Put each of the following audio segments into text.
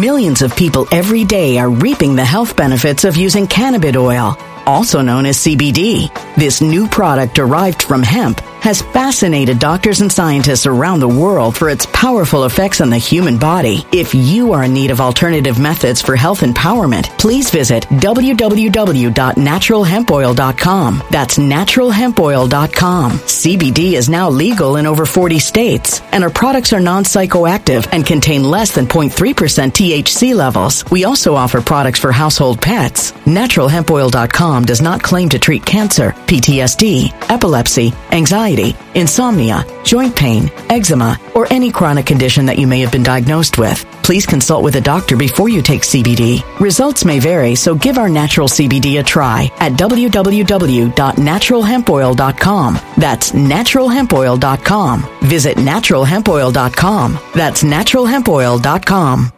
Millions of people every day are reaping the health benefits of using cannabis oil, also known as CBD. This new product derived from hemp has fascinated doctors and scientists around the world for its powerful effects on the human body. If you are in need of alternative methods for health empowerment, please visit www.naturalhempoil.com. That's naturalhempoil.com. CBD is now legal in over 40 states, and our products are non-psychoactive and contain less than 0.3% THC levels. We also offer products for household pets. Naturalhempoil.com does not claim to treat cancer, PTSD, epilepsy, anxiety, insomnia, joint pain, eczema, or any chronic condition that you may have been diagnosed with. Please consult with a doctor before you take CBD. Results may vary, so give our natural CBD a try at www.naturalhempoil.com. That's naturalhempoil.com. Visit naturalhempoil.com. That's naturalhempoil.com.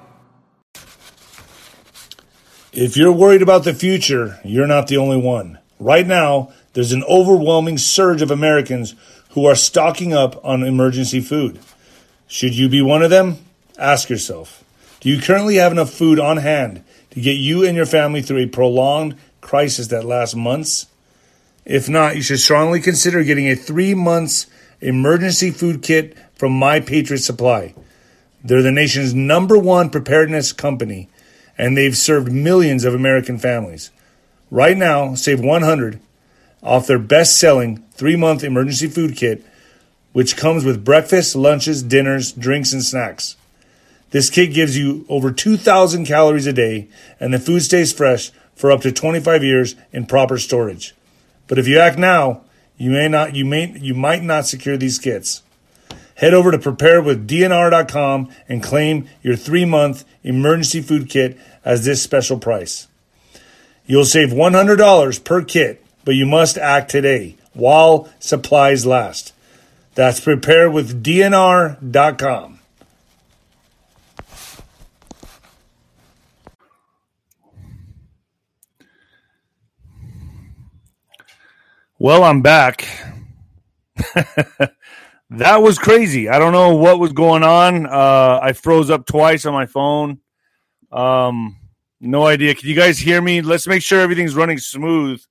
If you're worried about the future, you're not the only one. Right now, there's an overwhelming surge of Americans who are stocking up on emergency food. Should you be one of them? Ask yourself Do you currently have enough food on hand to get you and your family through a prolonged crisis that lasts months? If not, you should strongly consider getting a three months emergency food kit from My Patriot Supply. They're the nation's number one preparedness company, and they've served millions of American families. Right now, save 100 off their best selling three month emergency food kit, which comes with breakfast, lunches, dinners, drinks, and snacks. This kit gives you over 2,000 calories a day, and the food stays fresh for up to 25 years in proper storage. But if you act now, you may not you may you might not secure these kits. Head over to preparewithdnr.com and claim your 3-month emergency food kit as this special price. You'll save $100 per kit, but you must act today while supplies last. That's preparewithdnr.com. Well, I'm back. that was crazy. I don't know what was going on. Uh, I froze up twice on my phone. Um, no idea. Can you guys hear me? Let's make sure everything's running smooth.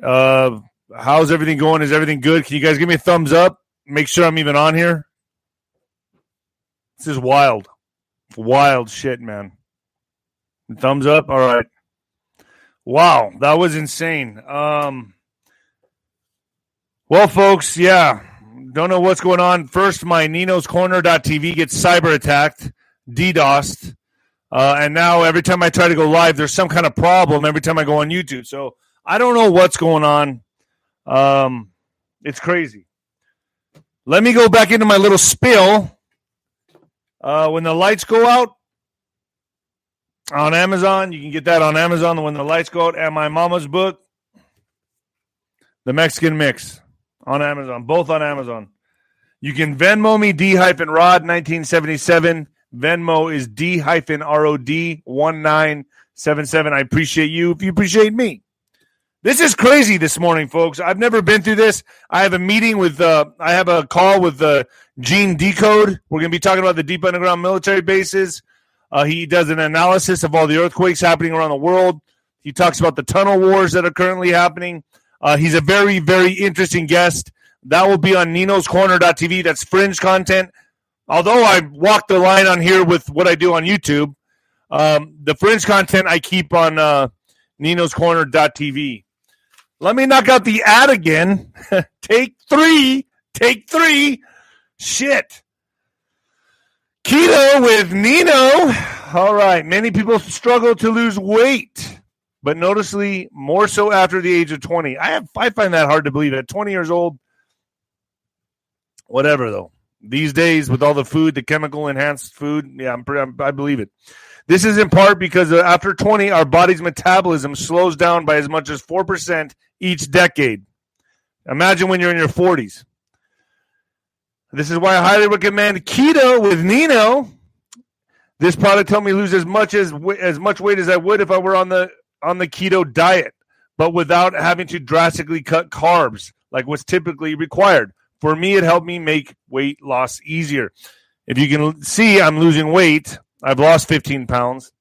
Uh, how's everything going? Is everything good? Can you guys give me a thumbs up? Make sure I'm even on here. This is wild. Wild shit, man. Thumbs up. All right. Wow, that was insane. Um Well, folks, yeah. Don't know what's going on. First, my Nino's Corner.tv gets cyber attacked, DDoSed. Uh, and now every time I try to go live, there's some kind of problem every time I go on YouTube. So I don't know what's going on. Um, it's crazy. Let me go back into my little spill. Uh, when the lights go out on Amazon, you can get that on Amazon. When the lights go out, and my mama's book, The Mexican Mix, on Amazon. Both on Amazon. You can Venmo me D hyphen Rod 1977. Venmo is D hyphen ROD 1977. I appreciate you if you appreciate me. This is crazy this morning, folks. I've never been through this. I have a meeting with, uh, I have a call with uh, Gene Decode. We're going to be talking about the deep underground military bases. Uh, he does an analysis of all the earthquakes happening around the world. He talks about the tunnel wars that are currently happening. Uh, he's a very, very interesting guest. That will be on Nino's Corner.tv. That's fringe content. Although I walk the line on here with what I do on YouTube, um, the fringe content I keep on uh, Nino's Corner.tv. Let me knock out the ad again. take three. Take three. Shit. Keto with Nino. All right. Many people struggle to lose weight, but noticeably more so after the age of 20. I have I find that hard to believe. At 20 years old, whatever though. These days, with all the food, the chemical enhanced food, yeah, I'm, I'm, I believe it. This is in part because uh, after 20, our body's metabolism slows down by as much as 4% each decade. Imagine when you're in your 40s. This is why I highly recommend keto with Nino. This product helped me lose as much as as much weight as I would if I were on the on the keto diet, but without having to drastically cut carbs like what's typically required. For me, it helped me make weight loss easier. If you can see, I'm losing weight I've lost 15 pounds.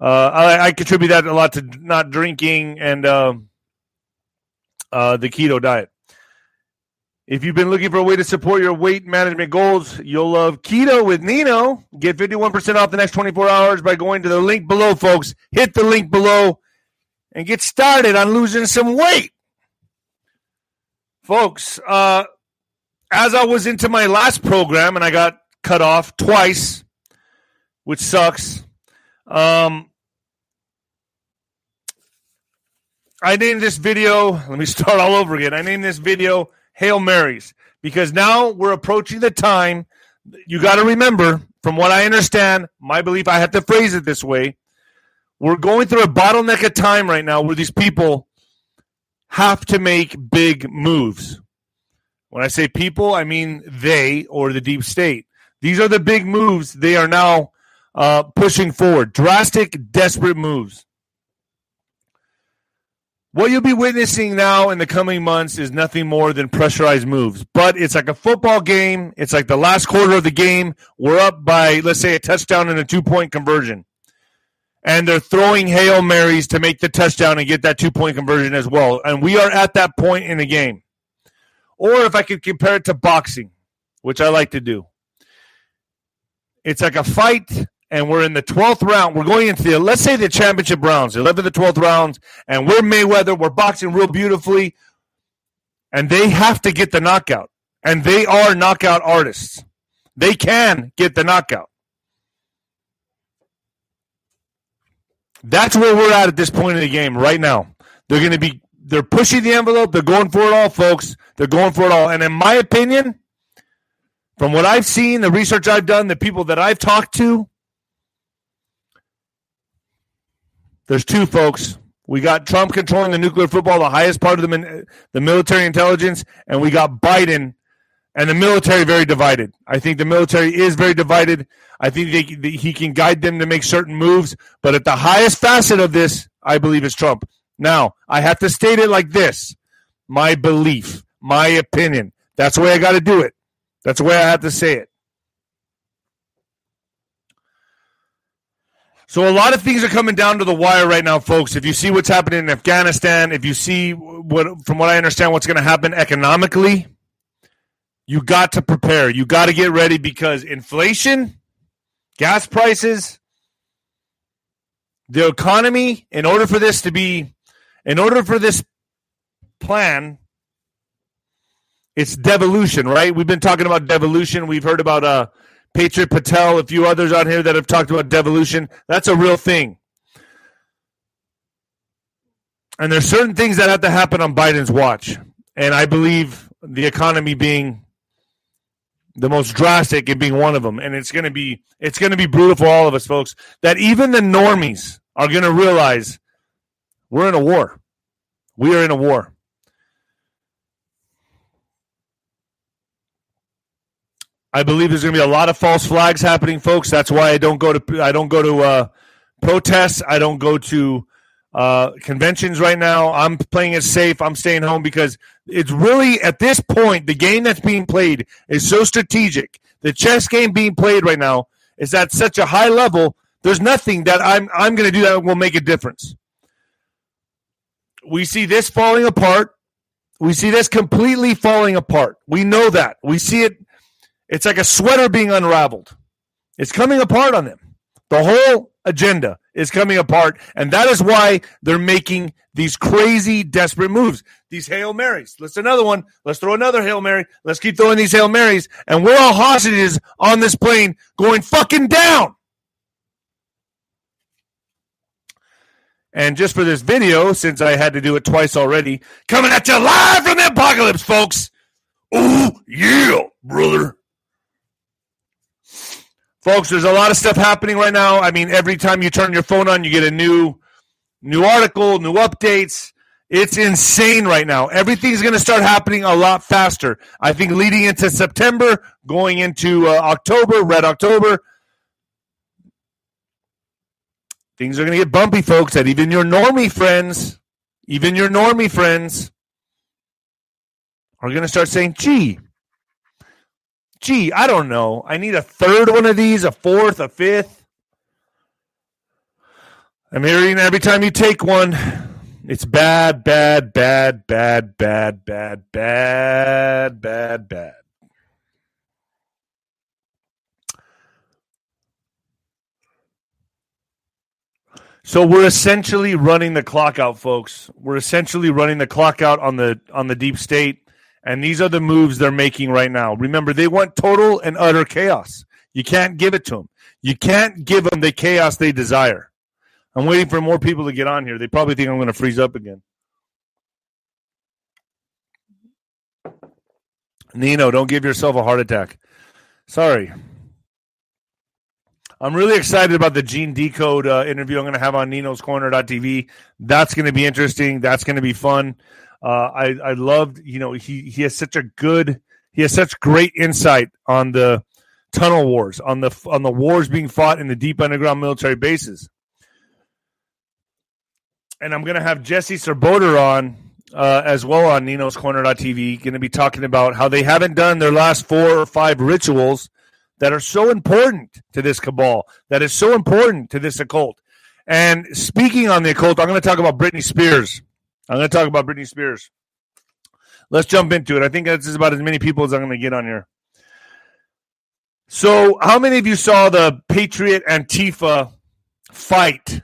Uh, I, I, contribute that a lot to not drinking and uh, uh, the keto diet. If you've been looking for a way to support your weight management goals, you'll love Keto with Nino. Get 51% off the next 24 hours by going to the link below, folks. Hit the link below and get started on losing some weight. Folks, uh, as I was into my last program and I got cut off twice, which sucks. Um, I named this video, let me start all over again. I named this video Hail Marys because now we're approaching the time. You got to remember, from what I understand, my belief, I have to phrase it this way. We're going through a bottleneck of time right now where these people have to make big moves. When I say people, I mean they or the deep state. These are the big moves they are now uh, pushing forward. Drastic, desperate moves. What you'll be witnessing now in the coming months is nothing more than pressurized moves. But it's like a football game. It's like the last quarter of the game. We're up by, let's say, a touchdown and a two point conversion. And they're throwing Hail Marys to make the touchdown and get that two point conversion as well. And we are at that point in the game. Or if I could compare it to boxing, which I like to do, it's like a fight and we're in the 12th round. We're going into the, let's say the championship rounds, 11th to 12th rounds, and we're Mayweather. We're boxing real beautifully, and they have to get the knockout. And they are knockout artists. They can get the knockout. That's where we're at at this point in the game right now. They're going to be, they're pushing the envelope. They're going for it all, folks. They're going for it all. And in my opinion, from what I've seen, the research I've done, the people that I've talked to, There's two folks. We got Trump controlling the nuclear football, the highest part of the, the military intelligence, and we got Biden and the military very divided. I think the military is very divided. I think they, they, he can guide them to make certain moves, but at the highest facet of this, I believe is Trump. Now, I have to state it like this my belief, my opinion. That's the way I got to do it. That's the way I have to say it. So a lot of things are coming down to the wire right now, folks. If you see what's happening in Afghanistan, if you see what, from what I understand, what's going to happen economically, you got to prepare. You got to get ready because inflation, gas prices, the economy. In order for this to be, in order for this plan, it's devolution, right? We've been talking about devolution. We've heard about uh Patriot Patel, a few others on here that have talked about devolution. That's a real thing. And there's certain things that have to happen on Biden's watch. And I believe the economy being the most drastic and being one of them. And it's gonna be it's gonna be brutal for all of us, folks. That even the normies are gonna realize we're in a war. We are in a war. I believe there's going to be a lot of false flags happening, folks. That's why I don't go to I don't go to uh, protests. I don't go to uh, conventions right now. I'm playing it safe. I'm staying home because it's really at this point the game that's being played is so strategic. The chess game being played right now is at such a high level. There's nothing that I'm I'm going to do that will make a difference. We see this falling apart. We see this completely falling apart. We know that. We see it it's like a sweater being unraveled. It's coming apart on them. The whole agenda is coming apart, and that is why they're making these crazy, desperate moves. These Hail Marys. Let's another one. Let's throw another Hail Mary. Let's keep throwing these Hail Marys, and we're all hostages on this plane going fucking down. And just for this video, since I had to do it twice already, coming at you live from the apocalypse, folks. Oh, yeah, brother. Folks, there's a lot of stuff happening right now. I mean, every time you turn your phone on, you get a new new article, new updates. It's insane right now. Everything's going to start happening a lot faster. I think leading into September, going into uh, October, Red October, things are going to get bumpy, folks. That even your normie friends, even your normie friends, are going to start saying, "Gee, Gee, I don't know. I need a third one of these, a fourth, a fifth. I'm hearing every time you take one, it's bad, bad, bad, bad, bad, bad, bad, bad, bad. So we're essentially running the clock out, folks. We're essentially running the clock out on the on the deep state, and these are the moves they're making right now. Remember, they want total and utter chaos. You can't give it to them. You can't give them the chaos they desire. I'm waiting for more people to get on here. They probably think I'm going to freeze up again. Nino, don't give yourself a heart attack. Sorry. I'm really excited about the Gene Decode uh, interview I'm going to have on Nino's Corner.tv. That's going to be interesting. That's going to be fun. Uh, I I loved you know he he has such a good he has such great insight on the tunnel wars on the on the wars being fought in the deep underground military bases. And I'm going to have Jesse Czebotar on uh, as well on Nino's Corner.tv. Going to be talking about how they haven't done their last four or five rituals that are so important to this cabal, that is so important to this occult. And speaking on the occult, I'm going to talk about Britney Spears. I'm going to talk about Britney Spears. Let's jump into it. I think that's about as many people as I'm going to get on here. So, how many of you saw the Patriot Antifa fight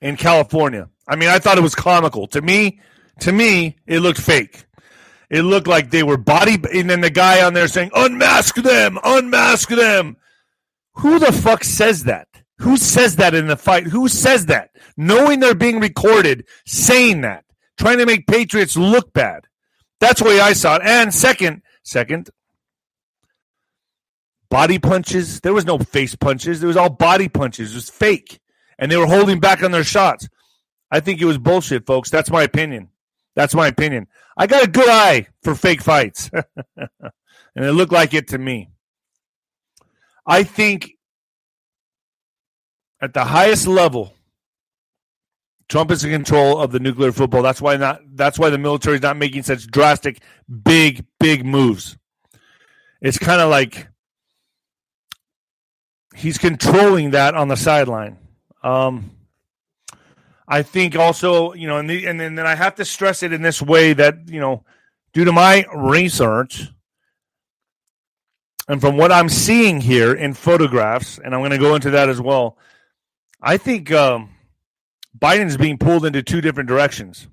in California? I mean, I thought it was comical. To me, to me, it looked fake. It looked like they were body, and then the guy on there saying, "Unmask them, unmask them." Who the fuck says that? Who says that in the fight? Who says that? Knowing they're being recorded, saying that, trying to make Patriots look bad. That's the way I saw it. And second, second, body punches. There was no face punches. There was all body punches. It was fake, and they were holding back on their shots. I think it was bullshit, folks. That's my opinion. That's my opinion. I got a good eye for fake fights, and it looked like it to me. I think at the highest level, Trump is in control of the nuclear football. That's why not. That's why the military is not making such drastic, big, big moves. It's kind of like he's controlling that on the sideline. Um, I think also, you know, and, the, and then, then I have to stress it in this way that, you know, due to my research and from what I'm seeing here in photographs, and I'm going to go into that as well, I think um, Biden's being pulled into two different directions.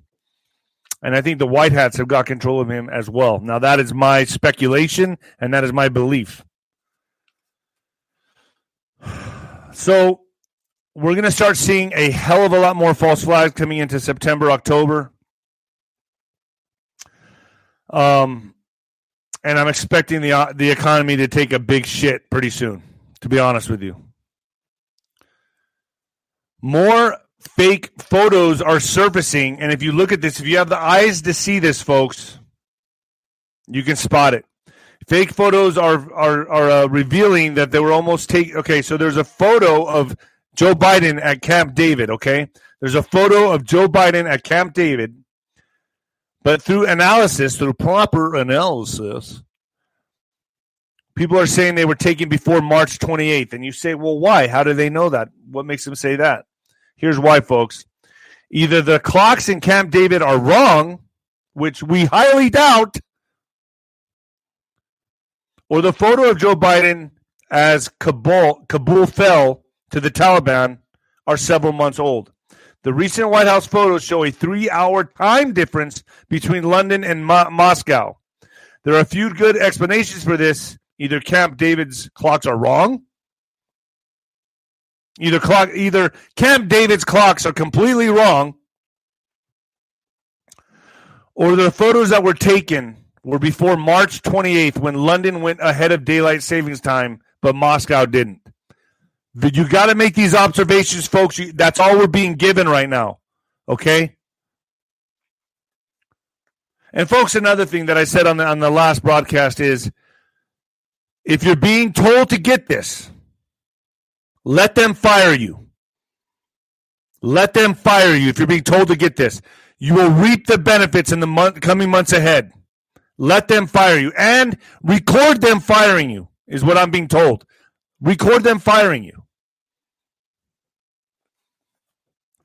And I think the White Hats have got control of him as well. Now, that is my speculation and that is my belief. So, we're going to start seeing a hell of a lot more false flags coming into September, October. Um, and I'm expecting the uh, the economy to take a big shit pretty soon. To be honest with you, more fake photos are surfacing, and if you look at this, if you have the eyes to see this, folks, you can spot it. Fake photos are are are uh, revealing that they were almost take. Okay, so there's a photo of Joe Biden at Camp David, okay? There's a photo of Joe Biden at Camp David, but through analysis, through proper analysis, people are saying they were taken before March 28th. And you say, well, why? How do they know that? What makes them say that? Here's why, folks. Either the clocks in Camp David are wrong, which we highly doubt, or the photo of Joe Biden as Kabul, Kabul fell to the Taliban are several months old. The recent White House photos show a three hour time difference between London and Mo- Moscow. There are a few good explanations for this. Either Camp David's clocks are wrong. Either clock, either Camp David's clocks are completely wrong, or the photos that were taken were before March 28th when London went ahead of daylight savings time, but Moscow didn't. You got to make these observations, folks. That's all we're being given right now. Okay. And folks, another thing that I said on the on the last broadcast is, if you're being told to get this, let them fire you. Let them fire you if you're being told to get this. You will reap the benefits in the month, coming months ahead. Let them fire you and record them firing you, is what I'm being told. Record them firing you.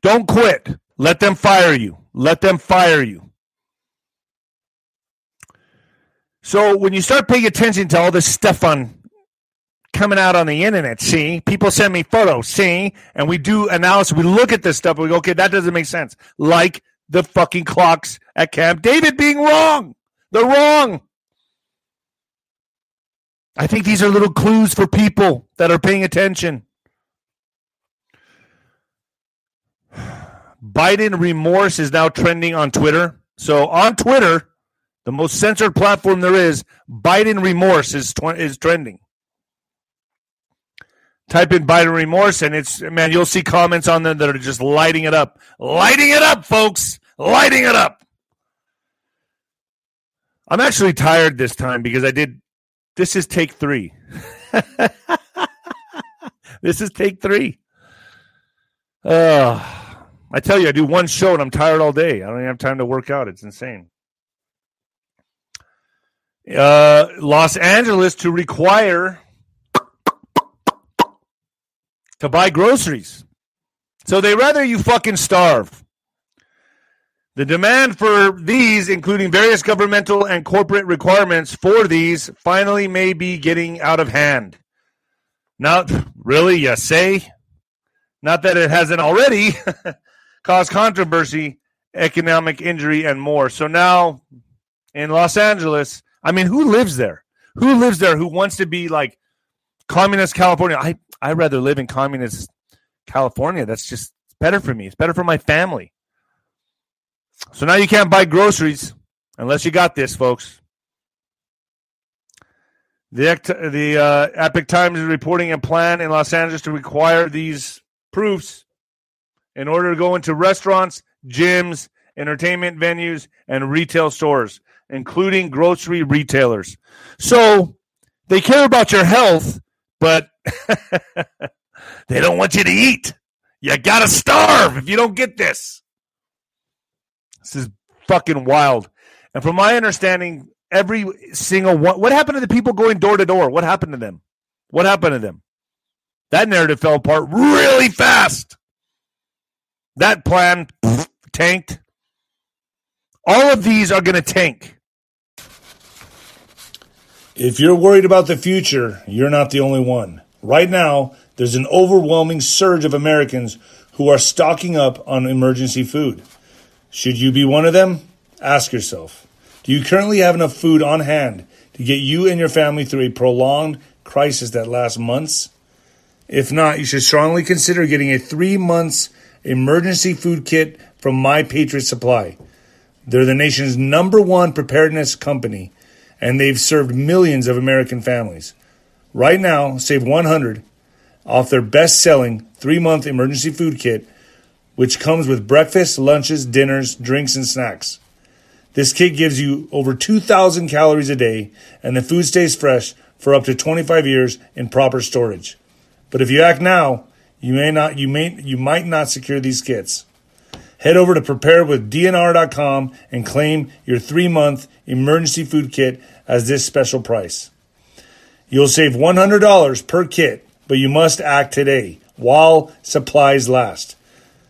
Don't quit. Let them fire you. Let them fire you. So when you start paying attention to all this stuff on coming out on the internet, see, people send me photos, see, and we do analysis. We look at this stuff we go, okay, that doesn't make sense. Like the fucking clocks at Camp David being wrong. They're wrong. I think these are little clues for people that are paying attention. Biden remorse is now trending on Twitter. So on Twitter, the most censored platform there is, Biden remorse is tw- is trending. Type in Biden remorse, and it's man, you'll see comments on there that are just lighting it up, lighting it up, folks, lighting it up. I'm actually tired this time because I did. This is take three. this is take three. Uh, I tell you, I do one show and I'm tired all day. I don't even have time to work out. It's insane. Uh, Los Angeles to require to buy groceries. So they rather you fucking starve. The demand for these, including various governmental and corporate requirements for these, finally may be getting out of hand. Not really, you say? Not that it hasn't already caused controversy, economic injury, and more. So now in Los Angeles, I mean, who lives there? Who lives there who wants to be like communist California? I I'd rather live in communist California. That's just better for me. It's better for my family. So now you can't buy groceries unless you got this, folks. The, the uh, Epoch Times is reporting a plan in Los Angeles to require these proofs in order to go into restaurants, gyms, entertainment venues, and retail stores, including grocery retailers. So they care about your health, but they don't want you to eat. You gotta starve if you don't get this. This is fucking wild. And from my understanding, every single one. What happened to the people going door to door? What happened to them? What happened to them? That narrative fell apart really fast. That plan tanked. All of these are going to tank. If you're worried about the future, you're not the only one. Right now, there's an overwhelming surge of Americans who are stocking up on emergency food. Should you be one of them? Ask yourself Do you currently have enough food on hand to get you and your family through a prolonged crisis that lasts months? If not, you should strongly consider getting a three months emergency food kit from My Patriot Supply. They're the nation's number one preparedness company and they've served millions of American families. Right now, save 100 off their best-selling 3-month emergency food kit which comes with breakfast, lunches, dinners, drinks and snacks. This kit gives you over 2000 calories a day and the food stays fresh for up to 25 years in proper storage. But if you act now, you may not you may you might not secure these kits. Head over to preparewithdnr.com and claim your three month emergency food kit as this special price. You'll save $100 per kit, but you must act today while supplies last.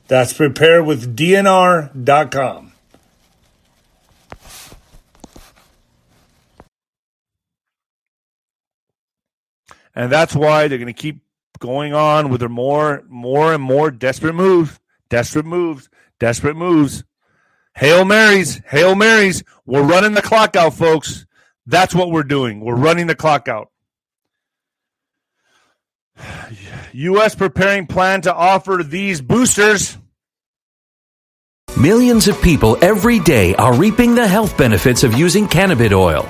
That's preparewithdnr.com. And that's why they're going to keep going on with their more, more and more desperate moves, desperate moves Desperate moves. Hail Marys. Hail Marys. We're running the clock out, folks. That's what we're doing. We're running the clock out. U.S. preparing plan to offer these boosters. Millions of people every day are reaping the health benefits of using cannabis oil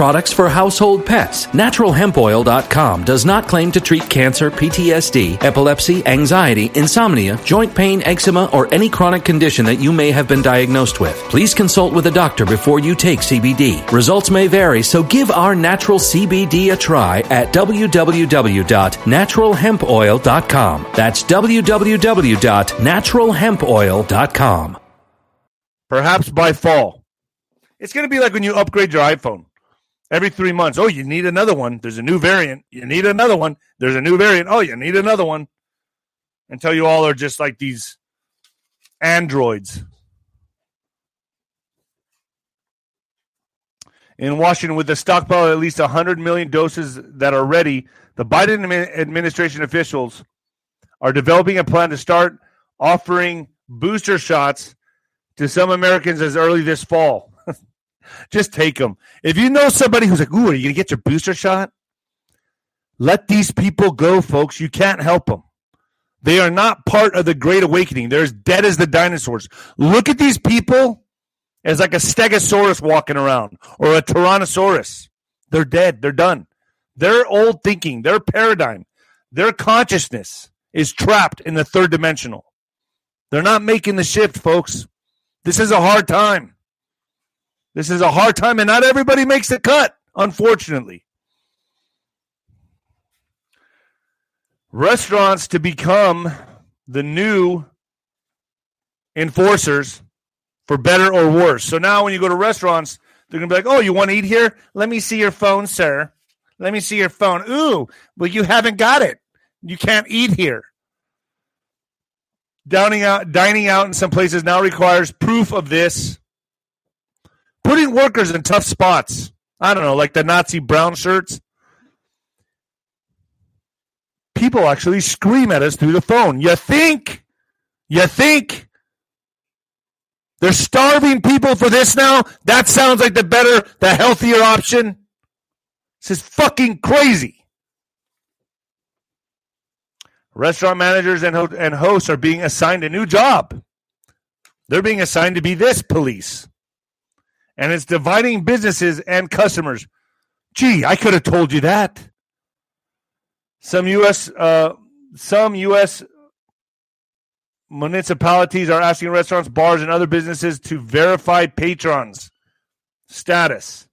products for household pets. NaturalHempOil.com does not claim to treat cancer, PTSD, epilepsy, anxiety, insomnia, joint pain, eczema, or any chronic condition that you may have been diagnosed with. Please consult with a doctor before you take CBD. Results may vary, so give our natural CBD a try at www.naturalhempoil.com. That's www.naturalhempoil.com. Perhaps by fall. It's going to be like when you upgrade your iPhone every three months. Oh, you need another one. There's a new variant. You need another one. There's a new variant. Oh, you need another one. Until you all are just like these androids. In Washington, with the stockpile of at least 100 million doses that are ready, the Biden administration officials are developing a plan to start offering booster shots to some Americans as early this fall. Just take them. If you know somebody who's like, "Ooh, are you gonna get your booster shot?" Let these people go, folks. You can't help them. They are not part of the Great Awakening. They're as dead as the dinosaurs. Look at these people as like a stegosaurus walking around or a tyrannosaurus. They're dead. They're done. Their old thinking, their paradigm, their consciousness is trapped in the third dimensional. They're not making the shift, folks. This is a hard time. This is a hard time, and not everybody makes the cut, unfortunately. Restaurants to become the new enforcers for better or worse. So now when you go to restaurants, they're going to be like, oh, you want to eat here? Let me see your phone, sir. Let me see your phone. Ooh, well, you haven't got it. You can't eat here. Dining out, dining out in some places now requires proof of this putting workers in tough spots. I don't know, like the Nazi brown shirts. People actually scream at us through the phone. You think? You think? They're starving people for this now? That sounds like the better, the healthier option. This is fucking crazy. Restaurant managers and, ho- and hosts are being assigned a new job. They're being assigned to be this police and it's dividing businesses and customers. Gee, I could have told you that. Some U.S. Uh, some U.S. municipalities are asking restaurants, bars, and other businesses to verify patrons' status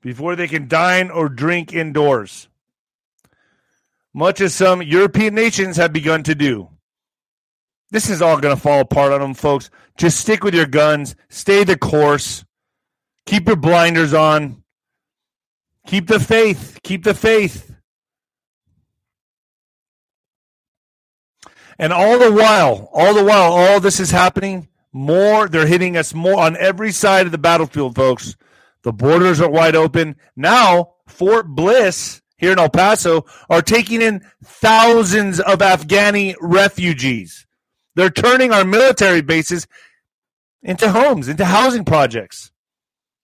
before they can dine or drink indoors, much as some European nations have begun to do. This is all going to fall apart on them, folks. Just stick with your guns, stay the course, keep your blinders on, keep the faith, keep the faith. And all the while, all the while, all this is happening, more, they're hitting us more on every side of the battlefield, folks. The borders are wide open. Now, Fort Bliss here in El Paso are taking in thousands of Afghani refugees. They're turning our military bases into homes, into housing projects.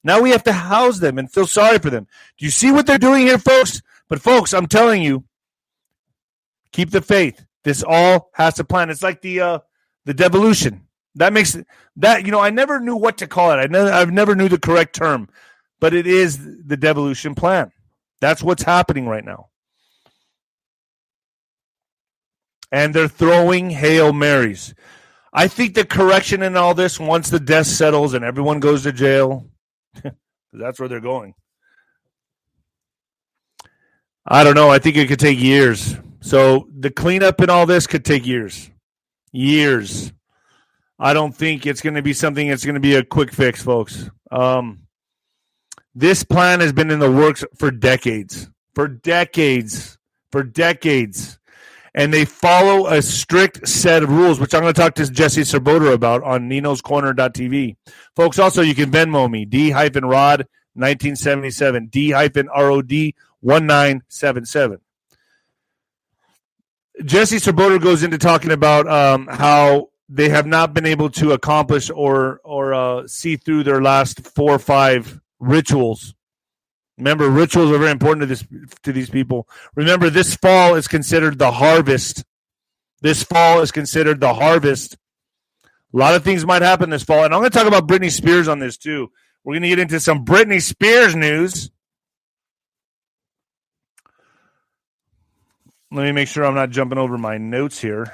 Now we have to house them and feel sorry for them. Do you see what they're doing here, folks? But, folks, I'm telling you, keep the faith. This all has to plan. It's like the uh, the devolution. That makes that you know. I never knew what to call it. I never I've never knew the correct term, but it is the devolution plan. That's what's happening right now. And they're throwing Hail Marys. I think the correction in all this, once the dust settles and everyone goes to jail, that's where they're going. I don't know. I think it could take years. So the cleanup and all this could take years. Years. I don't think it's going to be something that's going to be a quick fix, folks. Um, this plan has been in the works for decades. For decades. For decades and they follow a strict set of rules, which I'm going to talk to Jesse Czebotar about on Nino's Corner.tv. Folks, also, you can Venmo me, D hyphen Rod 1977. D hyphen ROD 1977. Jesse Czebotar goes into talking about um, how they have not been able to accomplish or or uh, see through their last four or five rituals. Remember, rituals are very important to this to these people. Remember, this fall is considered the harvest. This fall is considered the harvest. A lot of things might happen this fall, and I'm going to talk about Britney Spears on this too. We're going to get into some Britney Spears news. Let me make sure I'm not jumping over my notes here.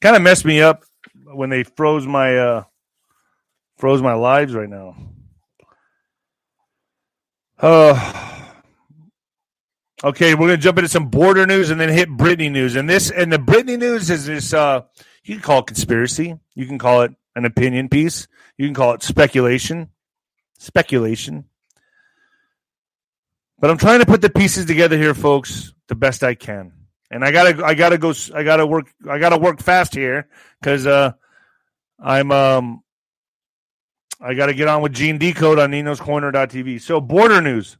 Kind of messed me up when they froze my uh froze my lives right now. Uh Okay, we're gonna jump into some border news and then hit Britney news. And this and the Britney news is this uh you can call it conspiracy, you can call it an opinion piece, you can call it speculation. Speculation. But I'm trying to put the pieces together here, folks, the best I can. And I gotta, I gotta go, I gotta work, I gotta work fast here because uh, I'm, um, I gotta get on with Gene Decode on Nino's Corner.tv. So border news: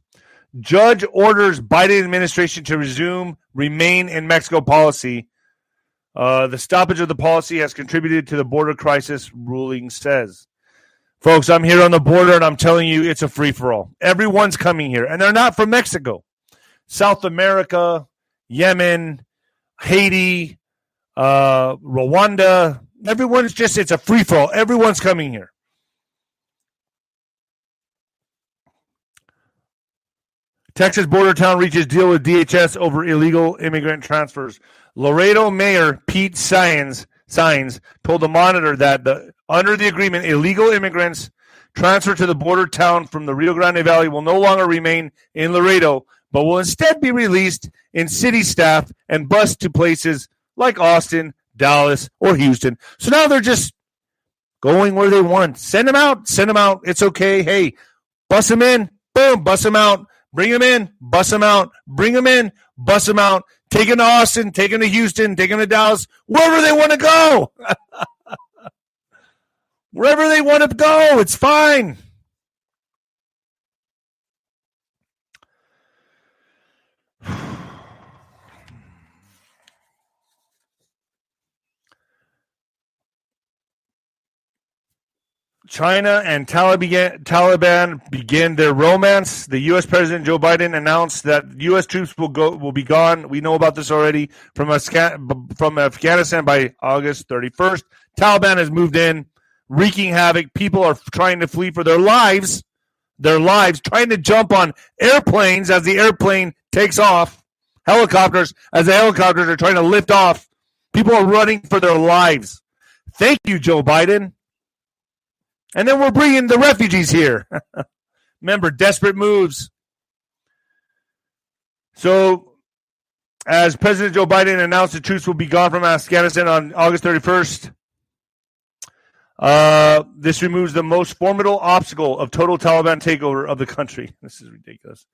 Judge orders Biden administration to resume remain in Mexico policy. Uh, the stoppage of the policy has contributed to the border crisis, ruling says. Folks, I'm here on the border and I'm telling you it's a free for all. Everyone's coming here and they're not from Mexico. South America, Yemen, Haiti, uh, Rwanda. Everyone's just, it's a free for all. Everyone's coming here. Texas border town reaches deal with DHS over illegal immigrant transfers. Laredo Mayor Pete Saenz, Saenz told the Monitor that the under the agreement, illegal immigrants transferred to the border town from the Rio Grande Valley will no longer remain in Laredo, but will instead be released in city staff and bused to places like Austin, Dallas, or Houston. So now they're just going where they want. Send them out. Send them out. It's okay. Hey, bust them in. Boom. Bust them out. Bring them in. Bust them out. Bring them in. Bust them out. Take them to Austin. Take them to Houston. Take them to Dallas. Wherever they want to go. Wherever they want to go, it's fine. China and Taliban begin their romance. The U.S. President Joe Biden announced that U.S. troops will go will be gone. We know about this already from from Afghanistan by August 31st. Taliban has moved in, wreaking havoc. People are trying to flee for their lives, their lives, trying to jump on airplanes as the airplane takes off. Helicopters as the helicopters are trying to lift off. People are running for their lives. Thank you, Joe Biden. And then we're bringing the refugees here. Remember, desperate moves. So, as President Joe Biden announced the troops will be gone from Afghanistan on August 31st, uh, this removes the most formidable obstacle of total Taliban takeover of the country. This is ridiculous.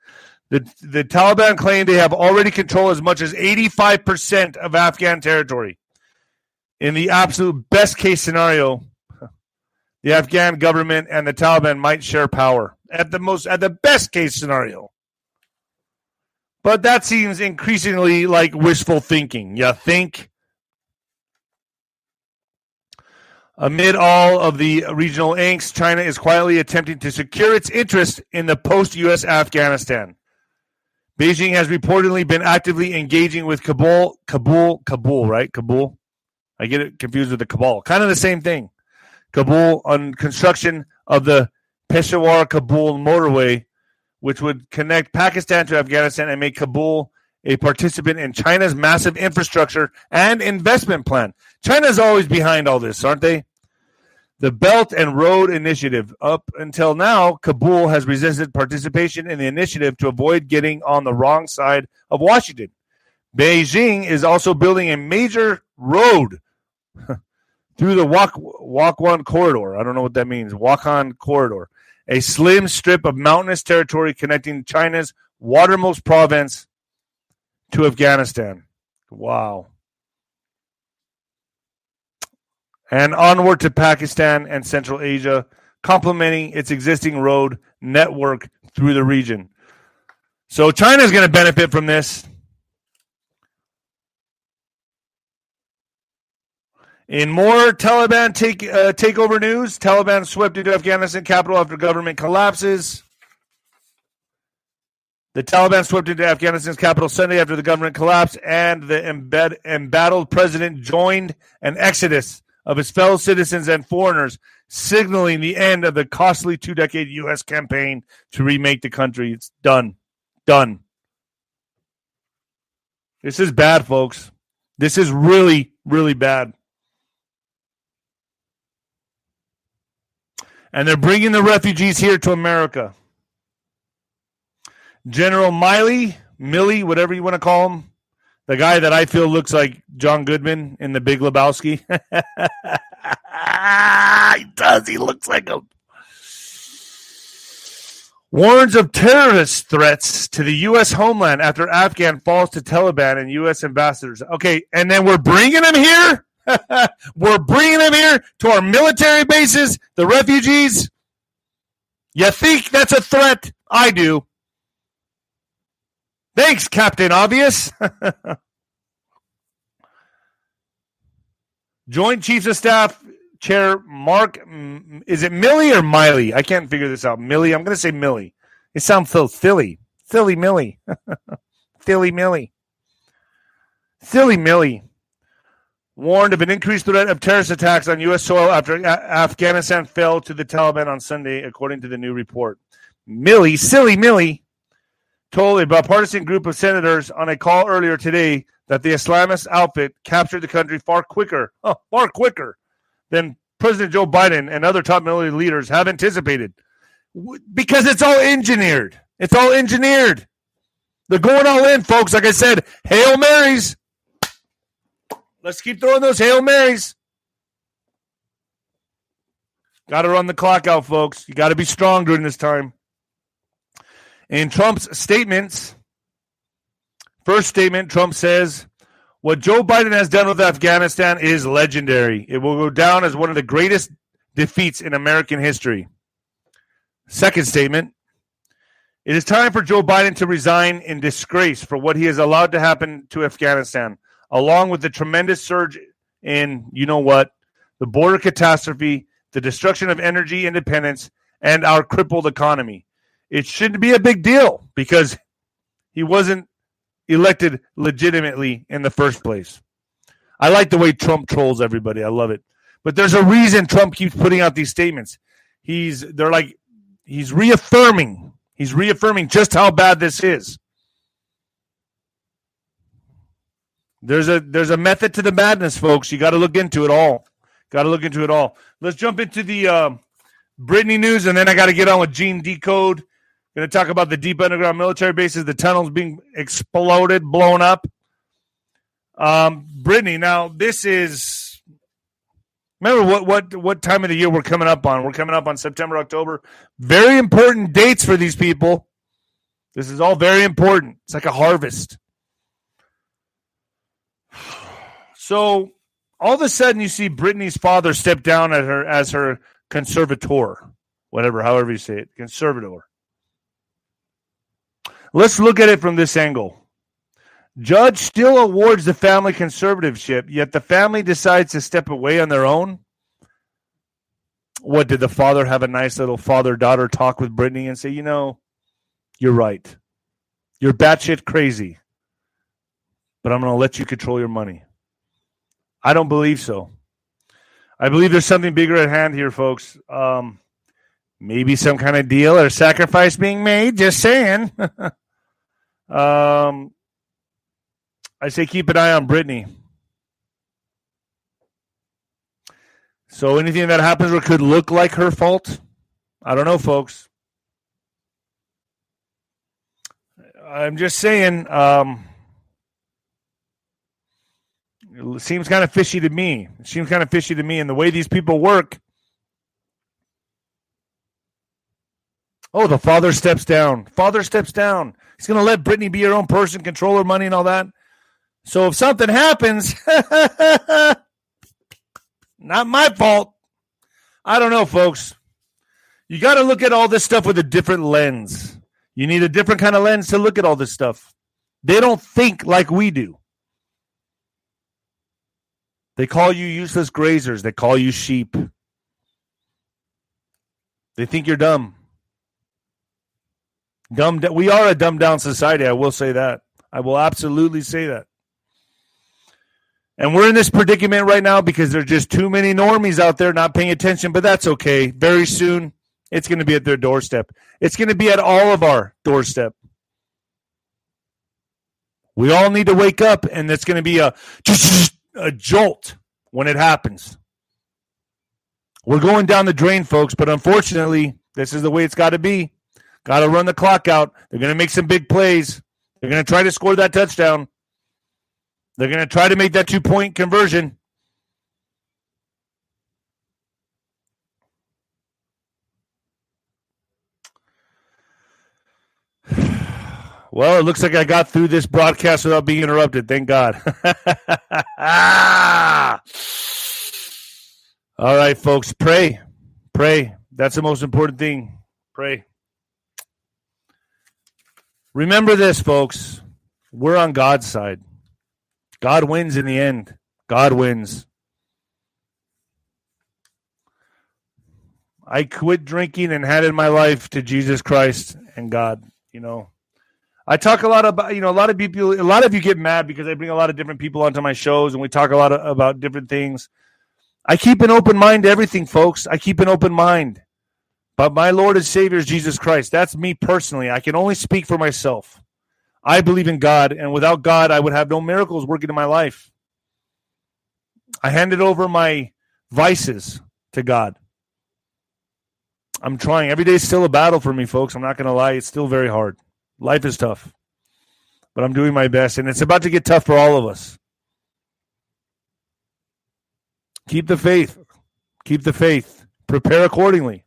The, the Taliban claim they have already controlled as much as 85% of Afghan territory. In the absolute best case scenario, the Afghan government and the Taliban might share power at the most at the best case scenario. But that seems increasingly like wishful thinking. You think Amid all of the regional angst, China is quietly attempting to secure its interest in the post US Afghanistan. Beijing has reportedly been actively engaging with Kabul, Kabul, Kabul, right? Kabul. I get it confused with the Kabul. Kind of the same thing. Kabul on construction of the Peshawar Kabul motorway, which would connect Pakistan to Afghanistan and make Kabul a participant in China's massive infrastructure and investment plan. China's always behind all this, aren't they? The Belt and Road Initiative. Up until now, Kabul has resisted participation in the initiative to avoid getting on the wrong side of Washington. Beijing is also building a major road through the Walk Wakhan corridor. I don't know what that means. Wakhan corridor, a slim strip of mountainous territory connecting China's watermost province to Afghanistan. Wow. And onward to Pakistan and Central Asia. complementing its existing road network through the region. So China is going to benefit from this. In more Taliban take uh, takeover news, Taliban swept into Afghanistan capital after government collapses. The Taliban swept into Afghanistan's capital Sunday after the government collapsed, and the embed- embattled president joined an exodus of his fellow citizens and foreigners, signaling the end of the costly two decade U.S. campaign to remake the country. It's done. Done. This is bad, folks. This is really, really bad. And they're bringing the refugees here to America. General Miley, Millie, whatever you want to call him, the guy that I feel looks like John Goodman in The Big Lebowski. he does. He looks like him. Warns of terrorist threats to the U.S. homeland after Afghan falls to Taliban and U.S. ambassadors. Okay, and then we're bringing them here. We're bringing them here to our military bases, the refugees. You think that's a threat? I do. Thanks, Captain Obvious. Joint Chiefs of Staff Chair Mark, mm, is it Millie or Miley? I can't figure this out. Millie, I'm going to say Millie. It sounds so silly. Silly Millie. Silly Millie. Silly Millie warned of an increased threat of terrorist attacks on U.S. soil after a- Afghanistan fell to the Taliban on Sunday, according to the new report. Milley, silly Milley, told a bipartisan group of senators on a call earlier today that the Islamist outfit captured the country far quicker, far quicker than President Joe Biden and other top military leaders have anticipated. Because it's all engineered. It's all engineered. They're going all in, folks. Like I said, Hail Marys. Let's keep throwing those Hail Marys. Got to run the clock out, folks. You got to be strong during this time. In Trump's statements, first statement, Trump says, What Joe Biden has done with Afghanistan is legendary. It will go down as one of the greatest defeats in American history. Second statement, it is time for Joe Biden to resign in disgrace for what he has allowed to happen to Afghanistan along with the tremendous surge in, you know what, the border catastrophe, the destruction of energy independence, and our crippled economy. It shouldn't be a big deal because he wasn't elected legitimately in the first place. I like the way Trump trolls everybody. I love it. But there's a reason Trump keeps putting out these statements. He's they're like he's reaffirming. He's reaffirming just how bad this is. There's a there's a method to the madness, folks. You got to look into it all. Got to look into it all. Let's jump into the uh, Britney news, and then I got to get on with Gene Decode. Going to talk about the deep underground military bases, the tunnels being exploded, blown up. Um, Britney, now this is. Remember what what what time of the year we're coming up on? We're coming up on September, October. Very important dates for these people. This is all very important. It's like a harvest. So all of a sudden, you see Britney's father step down at her as her conservator, whatever, however you say it, conservator. Let's look at it from this angle. Judge still awards the family conservatorship, yet the family decides to step away on their own. What did the father have a nice little father daughter talk with Britney and say, you know, you're right. You're batshit crazy, but I'm going to let you control your money. I don't believe so. I believe there's something bigger at hand here, folks. Um, maybe some kind of deal or sacrifice being made. Just saying. um, I say keep an eye on Britney. So anything that happens or could look like her fault, I don't know, folks. I'm just saying. Um, it seems kind of fishy to me. It seems kind of fishy to me. And the way these people work. Oh, the father steps down. Father steps down. He's going to let Britney be her own person, control her money and all that. So if something happens, not my fault. I don't know, folks. You got to look at all this stuff with a different lens. You need a different kind of lens to look at all this stuff. They don't think like we do. They call you useless grazers. They call you sheep. They think you're dumb. Dumb. We are a dumbed down society. I will say that. I will absolutely say that. And we're in this predicament right now because there's just too many normies out there not paying attention, but that's okay. Very soon, it's going to be at their doorstep. It's going to be at all of our doorstep. We all need to wake up, and it's going to be a, a jolt when it happens. We're going down the drain, folks, but unfortunately, this is the way it's got to be. Got to run the clock out. They're going to make some big plays. They're going to try to score that touchdown. They're going to try to make that two point conversion. Well, it looks like I got through this broadcast without being interrupted. Thank God. All right, folks, pray. Pray. That's the most important thing. Pray. Remember this, folks. We're on God's side. God wins in the end. God wins. I quit drinking and handed my life to Jesus Christ and God. You know, I talk a lot about, you know, a lot of people, a lot of you get mad because I bring a lot of different people onto my shows and we talk a lot of, about different things. I keep an open mind to everything, folks. I keep an open mind. But my Lord and Savior is Jesus Christ. That's me personally. I can only speak for myself. I believe in God, and without God, I would have no miracles working in my life. I handed over my vices to God. I'm trying. Every day is still a battle for me, folks. I'm not going to lie. It's still very hard. Life is tough, but I'm doing my best, and it's about to get tough for all of us. Keep the faith. Keep the faith. Prepare accordingly.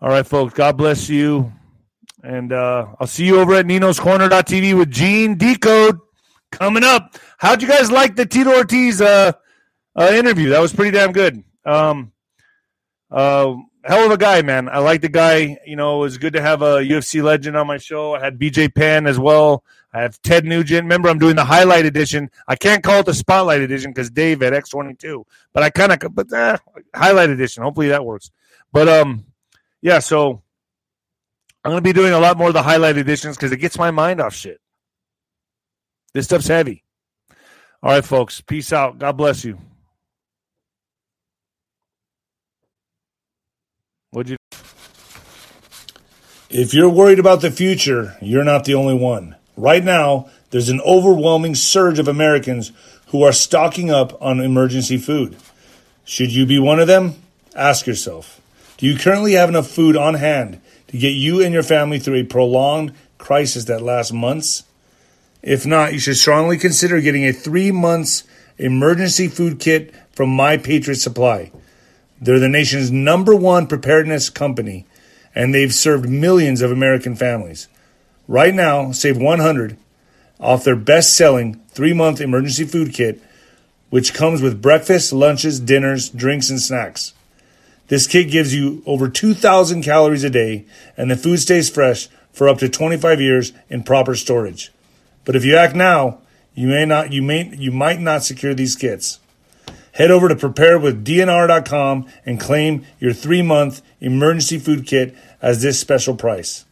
All right, folks. God bless you. And uh, I'll see you over at Nino's Corner.tv with Gene Decode coming up. How'd you guys like the Tito Ortiz uh, uh, interview? That was pretty damn good. Um, uh, hell of a guy, man. I like the guy. You know, it was good to have a UFC legend on my show. I had BJ Penn as well. I have Ted Nugent. Remember, I'm doing the highlight edition. I can't call it the spotlight edition because Dave at X22, but I kind of, but eh, highlight edition. Hopefully that works. But um, yeah. So I'm going to be doing a lot more of the highlight editions because it gets my mind off shit. This stuff's heavy. All right, folks. Peace out. God bless you. What'd you? If you're worried about the future, you're not the only one. Right now, there's an overwhelming surge of Americans who are stocking up on emergency food. Should you be one of them? Ask yourself Do you currently have enough food on hand to get you and your family through a prolonged crisis that lasts months? If not, you should strongly consider getting a three months emergency food kit from My Patriot Supply. They're the nation's number one preparedness company, and they've served millions of American families. Right now, save 100 off their best-selling three-month emergency food kit, which comes with breakfast, lunches, dinners, drinks, and snacks. This kit gives you over 2,000 calories a day, and the food stays fresh for up to 25 years in proper storage. But if you act now, you may not you may you might not secure these kits. Head over to preparewithdnr.com and claim your three month emergency food kit as this special price.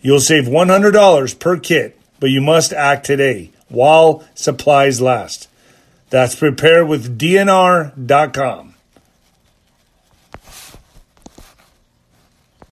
You'll save $100 per kit, but you must act today while supplies last. That's preparewithdnr.com.